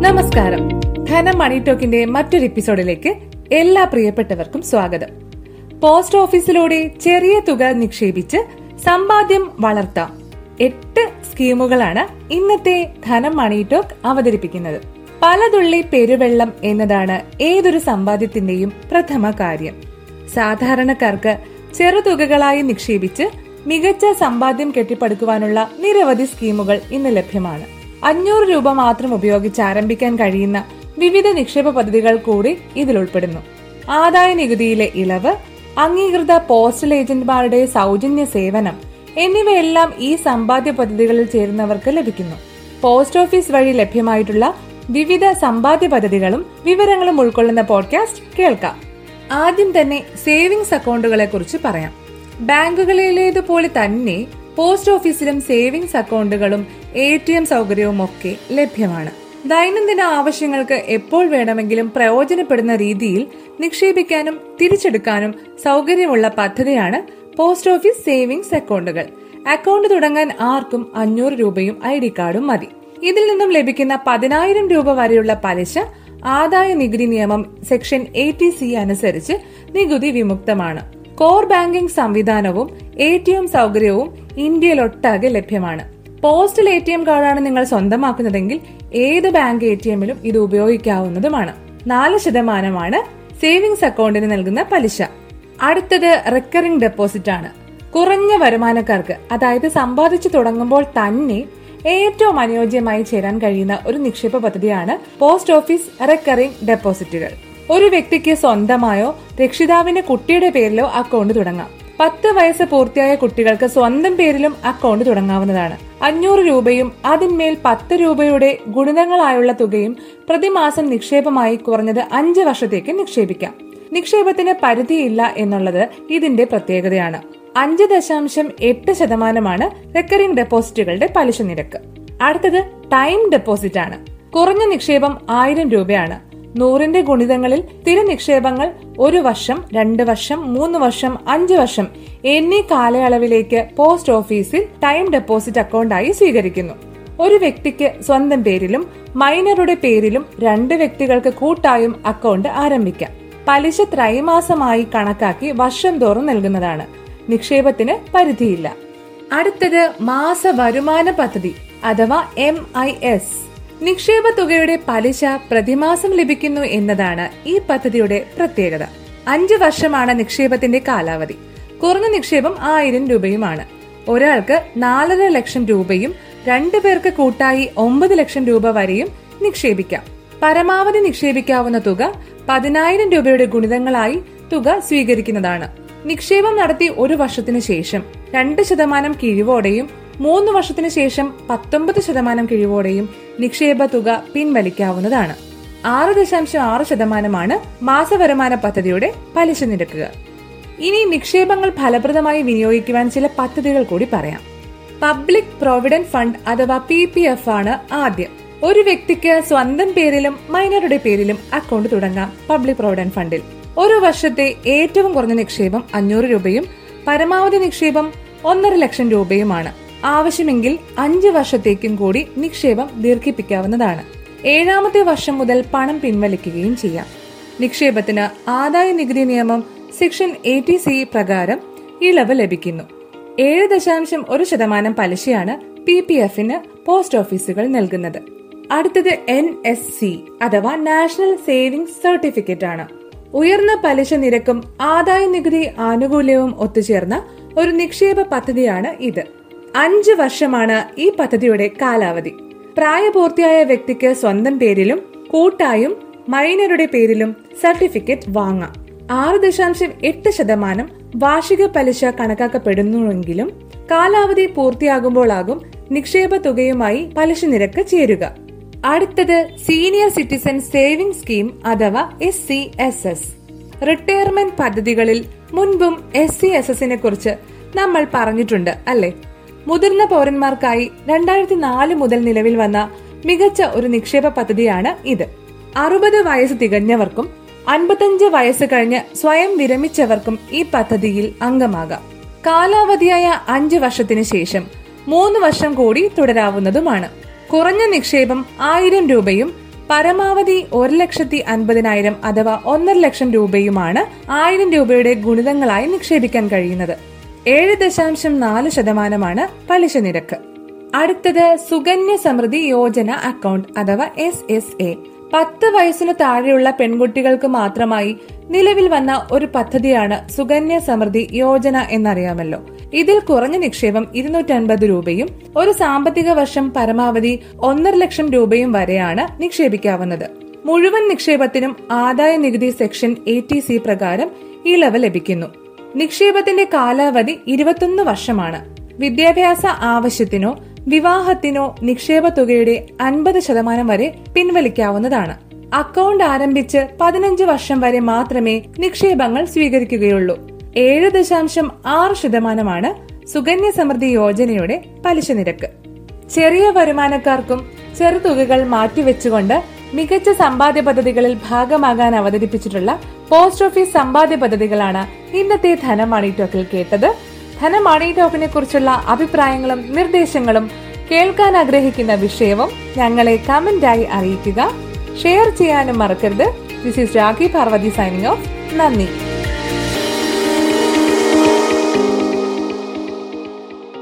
നമസ്കാരം. ധനം മണി ടോക്കിന്റെ മറ്റൊരു എപ്പിസോഡിലേക്ക് എല്ലാ പ്രിയപ്പെട്ടവർക്കും സ്വാഗതം. പോസ്റ്റ് ഓഫീസിലൂടെ ചെറിയ തുക നിക്ഷേപിച്ച് സമ്പാദ്യം വളർത്താം എട്ട് സ്കീമുകളാണ് ഇന്നത്തെ ധനം മണി ടോക്ക് അവതരിപ്പിക്കുന്നത്. പലതുള്ളി പെരുവെള്ളം എന്നതാണ് ഏതൊരു സമ്പാദ്യത്തിന്റെയും പ്രഥമ കാര്യം. സാധാരണക്കാർക്ക് ചെറുതുകകളായി നിക്ഷേപിച്ച് മികച്ച സമ്പാദ്യം കെട്ടിപ്പടുക്കുവാനുള്ള നിരവധി സ്കീമുകൾ ഇന്ന് ലഭ്യമാണ്. അഞ്ഞൂറ് രൂപ മാത്രം ഉപയോഗിച്ച് ആരംഭിക്കാൻ കഴിയുന്ന വിവിധ നിക്ഷേപ പദ്ധതികൾ കൂടി ഇതിൽ ഉൾപ്പെടുന്നു. ആദായ നികുതിയിലെ ഇളവ് അംഗീകൃത പോസ്റ്റൽ ഏജന്റുമാരുടെ സൗജന്യ സേവനം എന്നിവയെല്ലാം ഈ സമ്പാദ്യ പദ്ധതികളിൽ ചേരുന്നവർക്ക് ലഭിക്കുന്നു. പോസ്റ്റ് ഓഫീസ് വഴി ലഭ്യമായിട്ടുള്ള വിവിധ സമ്പാദ്യ പദ്ധതികളും വിവരങ്ങളും ഉൾക്കൊള്ളുന്ന പോഡ്കാസ്റ്റ് കേൾക്കാം. ആദ്യം തന്നെ സേവിങ്സ് അക്കൗണ്ടുകളെ കുറിച്ച് പറയാം. ബാങ്കുകളിലേതുപോലെ തന്നെ പോസ്റ്റ് ഓഫീസിലും സേവിങ്സ് അക്കൗണ്ടുകളും എ ടി എം സൗകര്യവും ഒക്കെ ലഭ്യമാണ്. ദൈനംദിന ആവശ്യങ്ങൾക്ക് എപ്പോൾ വേണമെങ്കിലും പ്രയോജനപ്പെടുന്ന രീതിയിൽ നിക്ഷേപിക്കാനും തിരിച്ചെടുക്കാനും സൗകര്യമുള്ള പദ്ധതിയാണ് പോസ്റ്റ് ഓഫീസ് സേവിങ്സ് അക്കൗണ്ടുകൾ. അക്കൗണ്ട് തുടങ്ങാൻ ആർക്കും അഞ്ഞൂറ് രൂപയും ഐ ഡി കാർഡും മതി. ഇതിൽ നിന്നും ലഭിക്കുന്ന പതിനായിരം രൂപ വരെയുള്ള പലിശ ആദായ നികുതി നിയമം സെക്ഷൻ എയ്റ്റി സി അനുസരിച്ച് നികുതി വിമുക്തമാണ്. കോർ ബാങ്കിംഗ് സംവിധാനവും എ ടി എം സൗകര്യവും ഇന്ത്യയിലൊട്ടാകെ ലഭ്യമാണ്. പോസ്റ്റൽ എ ടി എം കാർഡാണ് നിങ്ങൾ സ്വന്തമാക്കുന്നതെങ്കിൽ ഏത് ബാങ്ക് എ ടി എമ്മിലും ഇത് ഉപയോഗിക്കാവുന്നതുമാണ്. നാല് ശതമാനമാണ് സേവിങ്സ് അക്കൗണ്ടിന് നൽകുന്ന പലിശ. അടുത്തത് റിക്കറിംഗ് ഡെപ്പോസിറ്റ് ആണ്. കുറഞ്ഞ വരുമാനക്കാർക്ക് അതായത് സമ്പാദിച്ചു തുടങ്ങുമ്പോൾ തന്നെ ഏറ്റവും അനുയോജ്യമായി ചേരാൻ കഴിയുന്ന ഒരു നിക്ഷേപ പദ്ധതിയാണ് പോസ്റ്റ് ഓഫീസ് റിക്കറിംഗ് ഡെപ്പോസിറ്റുകൾ ഒരു വ്യക്തിക്ക് സ്വന്തമായോ രക്ഷിതാവിന്റെ കുട്ടിയുടെ പേരിലോ അക്കൗണ്ട് തുടങ്ങാം. പത്ത് വയസ്സ് പൂർത്തിയായ കുട്ടികൾക്ക് സ്വന്തം പേരിലും അക്കൗണ്ട് തുടങ്ങാവുന്നതാണ്. അഞ്ഞൂറ് രൂപയും അതിന്മേൽ പത്ത് രൂപയുടെ ഗുണിതങ്ങളായുള്ള തുകയും പ്രതിമാസം നിക്ഷേപമായി കുറഞ്ഞത് അഞ്ച് വർഷത്തേക്ക് നിക്ഷേപിക്കാം. നിക്ഷേപത്തിന് പരിധിയില്ല എന്നുള്ളത് ഇതിന്റെ പ്രത്യേകതയാണ്. അഞ്ച് ദശാംശം എട്ട് ശതമാനമാണ് റെക്കറിംഗ് ഡെപ്പോസിറ്റുകളുടെ പലിശ നിരക്ക്. അടുത്തത് ടൈം ഡെപ്പോസിറ്റ് ആണ്. കുറഞ്ഞ നിക്ഷേപം ആയിരം രൂപയാണ്. നൂറിന്റെ ഗുണിതങ്ങളിൽ സ്ഥിര നിക്ഷേപങ്ങൾ ഒരു വർഷം രണ്ട് വർഷം മൂന്ന് വർഷം അഞ്ച് വർഷം എന്നീ കാലയളവിലേക്ക് പോസ്റ്റ് ഓഫീസിൽ ടൈം ഡെപ്പോസിറ്റ് അക്കൗണ്ടായി സ്വീകരിക്കുന്നു. ഒരു വ്യക്തിക്ക് സ്വന്തം പേരിലും മൈനറുടെ പേരിലും രണ്ട് വ്യക്തികൾക്ക് കൂട്ടായും അക്കൗണ്ട് ആരംഭിക്കാം. പലിശ ത്രൈമാസമായി കണക്കാക്കി വർഷം തോറും നൽകുന്നതാണ്. നിക്ഷേപത്തിന് പരിധിയില്ല. അടുത്തത് മാസ വരുമാന പദ്ധതി അഥവാ എം ഐ എസ് നിക്ഷേപ തുകയുടെ പലിശ പ്രതിമാസം ലഭിക്കുന്നു എന്നതാണ് ഈ പദ്ധതിയുടെ പ്രത്യേകത. അഞ്ച് വർഷമാണ് നിക്ഷേപത്തിന്റെ കാലാവധി. കുറഞ്ഞ നിക്ഷേപം ആയിരം രൂപയുമാണ്. ഒരാൾക്ക് നാലര ലക്ഷം രൂപയും രണ്ടു പേർക്ക് കൂട്ടായി ഒമ്പത് ലക്ഷം രൂപ വരെയും നിക്ഷേപിക്കാം. പരമാവധി നിക്ഷേപിക്കാവുന്ന തുക പതിനായിരം രൂപയുടെ ഗുണിതങ്ങളായി തുക സ്വീകരിക്കുന്നതാണ്. നിക്ഷേപം നടത്തി ഒരു വർഷത്തിനു ശേഷം രണ്ട് ശതമാനം കിഴിവോടെയും മൂന്ന് വർഷത്തിന് ശേഷം പത്തൊമ്പത് ശതമാനം കിഴിവോടെയും നിക്ഷേപ തുക പിൻവലിക്കാവുന്നതാണ്. ആറ് ദശാംശം ആറ് ശതമാനമാണ് മാസവരുമാന പദ്ധതിയുടെ പലിശ നിരക്കുക ഇനി നിക്ഷേപങ്ങൾ ഫലപ്രദമായി വിനിയോഗിക്കുവാൻ ചില പദ്ധതികൾ കൂടി പറയാം. പബ്ലിക് പ്രോവിഡന്റ് ഫണ്ട് അഥവാ പി പി എഫ് ആണ് ആദ്യം. ഒരു വ്യക്തിക്ക് സ്വന്തം പേരിലും മൈനറുടെ പേരിലും അക്കൗണ്ട് തുടങ്ങാം പബ്ലിക് പ്രോവിഡന്റ് ഫണ്ടിൽ. ഒരു വർഷത്തെ ഏറ്റവും കുറഞ്ഞ നിക്ഷേപം അഞ്ഞൂറ് രൂപയും പരമാവധി നിക്ഷേപം ഒന്നര ലക്ഷം രൂപയുമാണ്. ആവശ്യമെങ്കിൽ അഞ്ച് വർഷത്തേക്കും കൂടി നിക്ഷേപം ദീർഘിപ്പിക്കാവുന്നതാണ്. ഏഴാമത്തെ വർഷം മുതൽ പണം പിൻവലിക്കുകയും ചെയ്യാം. നിക്ഷേപത്തിന് ആദായ നികുതി നിയമം സെക്ഷൻ എയ്റ്റി സി പ്രകാരം ഇളവ് ലഭിക്കുന്നു. ഏഴ് ദശാംശം ഒരു ശതമാനം പലിശയാണ് പി പി എഫിന് പോസ്റ്റ് ഓഫീസുകൾ നൽകുന്നത്. അടുത്തത് എൻ എസ് സി അഥവാ നാഷണൽ സേവിംഗ്സ് സർട്ടിഫിക്കറ്റ് ആണ്. ഉയർന്ന പലിശ നിരക്കും ആദായ നികുതി ആനുകൂല്യവും ഒത്തുചേർന്ന ഒരു നിക്ഷേപ പദ്ധതിയാണ് ഇത്. അഞ്ച് വർഷമാണ് ഈ പദ്ധതിയുടെ കാലാവധി. പ്രായപൂർത്തിയായ വ്യക്തിക്ക് സ്വന്തം പേരിലും കൂട്ടായും മൈനറുടെ പേരിലും സർട്ടിഫിക്കറ്റ് വാങ്ങാം. ആറ് ദശാംശം എട്ട് ശതമാനം വാർഷിക പലിശ കണക്കാക്കപ്പെടുന്നുവെങ്കിലും കാലാവധി പൂർത്തിയാകുമ്പോഴാകും നിക്ഷേപ തുകയുമായി പലിശ നിരക്ക് ചേരുക. അടുത്തത് സീനിയർ സിറ്റിസൺ സേവിംഗ് സ്കീം അഥവാ S C S S retirement പദ്ധതികളിൽ മുൻപും എസ് സി എസ് എസിനെ കുറിച്ച് നമ്മൾ പറഞ്ഞിട്ടുണ്ട് അല്ലെ? മുതിർന്ന പൗരന്മാർക്കായി രണ്ടായിരത്തി നാല് മുതൽ നിലവിൽ വന്ന മികച്ച ഒരു നിക്ഷേപ പദ്ധതിയാണ് ഇത്. അറുപത് വയസ്സ് തികഞ്ഞവർക്കും അൻപത്തഞ്ച് വയസ്സ് കഴിഞ്ഞ് സ്വയം വിരമിച്ചവർക്കും ഈ പദ്ധതിയിൽ അംഗമാകാം. കാലാവധിയായ അഞ്ച് വർഷത്തിന് ശേഷം മൂന്ന് വർഷം കൂടി തുടരാവുന്നതുമാണ്. കുറഞ്ഞ നിക്ഷേപം ആയിരം രൂപയും പരമാവധി ഒരു ലക്ഷത്തി അൻപതിനായിരം അഥവാ ഒന്നര ലക്ഷം രൂപയുമാണ് ആയിരം രൂപയുടെ ഗുണിതങ്ങളായി നിക്ഷേപിക്കാൻ കഴിയുന്നത്. ഏഴ് ദശാംശം നാല് ശതമാനമാണ് പലിശ നിരക്ക്. അടുത്തത് സുകന്യ സമൃദ്ധി യോജന അക്കൗണ്ട് അഥവാ എസ് എസ് എ പത്ത് വയസ്സിന് താഴെയുള്ള പെൺകുട്ടികൾക്ക് മാത്രമായി നിലവിൽ വന്ന ഒരു പദ്ധതിയാണ് സുകന്യ സമൃദ്ധി യോജന എന്നറിയാമല്ലോ. ഇതിൽ കുറഞ്ഞ നിക്ഷേപം ഇരുന്നൂറ്റൻപത് രൂപയും ഒരു സാമ്പത്തിക വർഷം പരമാവധി ഒന്നര ലക്ഷം രൂപയും വരെയാണ് നിക്ഷേപിക്കാവുന്നത്. മുഴുവൻ നിക്ഷേപത്തിനും ആദായ നികുതി സെക്ഷൻ എ പ്രകാരം ഇളവ് ലഭിക്കുന്നു. നിക്ഷേപത്തിന്റെ കാലാവധി ഇരുപത്തൊന്ന് വർഷമാണ്. വിദ്യാഭ്യാസ ആവശ്യത്തിനോ വിവാഹത്തിനോ നിക്ഷേപ തുകയുടെ അൻപത് ശതമാനം വരെ പിൻവലിക്കാവുന്നതാണ്. അക്കൗണ്ട് ആരംഭിച്ച് പതിനഞ്ച് വർഷം വരെ മാത്രമേ നിക്ഷേപങ്ങൾ സ്വീകരിക്കുകയുള്ളൂ. ഏഴ് ദശാംശം ആറ് ശതമാനമാണ് സുകന്യ സമൃദ്ധി യോജനയുടെ പലിശ നിരക്ക്. ചെറിയ വരുമാനക്കാർക്കും ചെറുതുകകൾ മാറ്റിവെച്ചുകൊണ്ട് മികച്ച സമ്പാദ്യ പദ്ധതികളിൽ ഭാഗമാകാൻ അവതരിപ്പിച്ചിട്ടുള്ള പോസ്റ്റ് ഓഫീസ് സമ്പാദ്യ പദ്ധതികളാണ് ഇന്നത്തെ ധനമണി ടോക്കിൽ കേട്ടത്. ധനമണി ടോക്കിനെ കുറിച്ചുള്ള അഭിപ്രായങ്ങളും നിർദ്ദേശങ്ങളും കേൾക്കാൻ ആഗ്രഹിക്കുന്ന വിഷയവും ഞങ്ങളെ കമന്റായി അറിയിക്കുക. ഷെയർ ചെയ്യാനും മറക്കരുത്. This is Rakhi Parvathy signing off നന്ദി.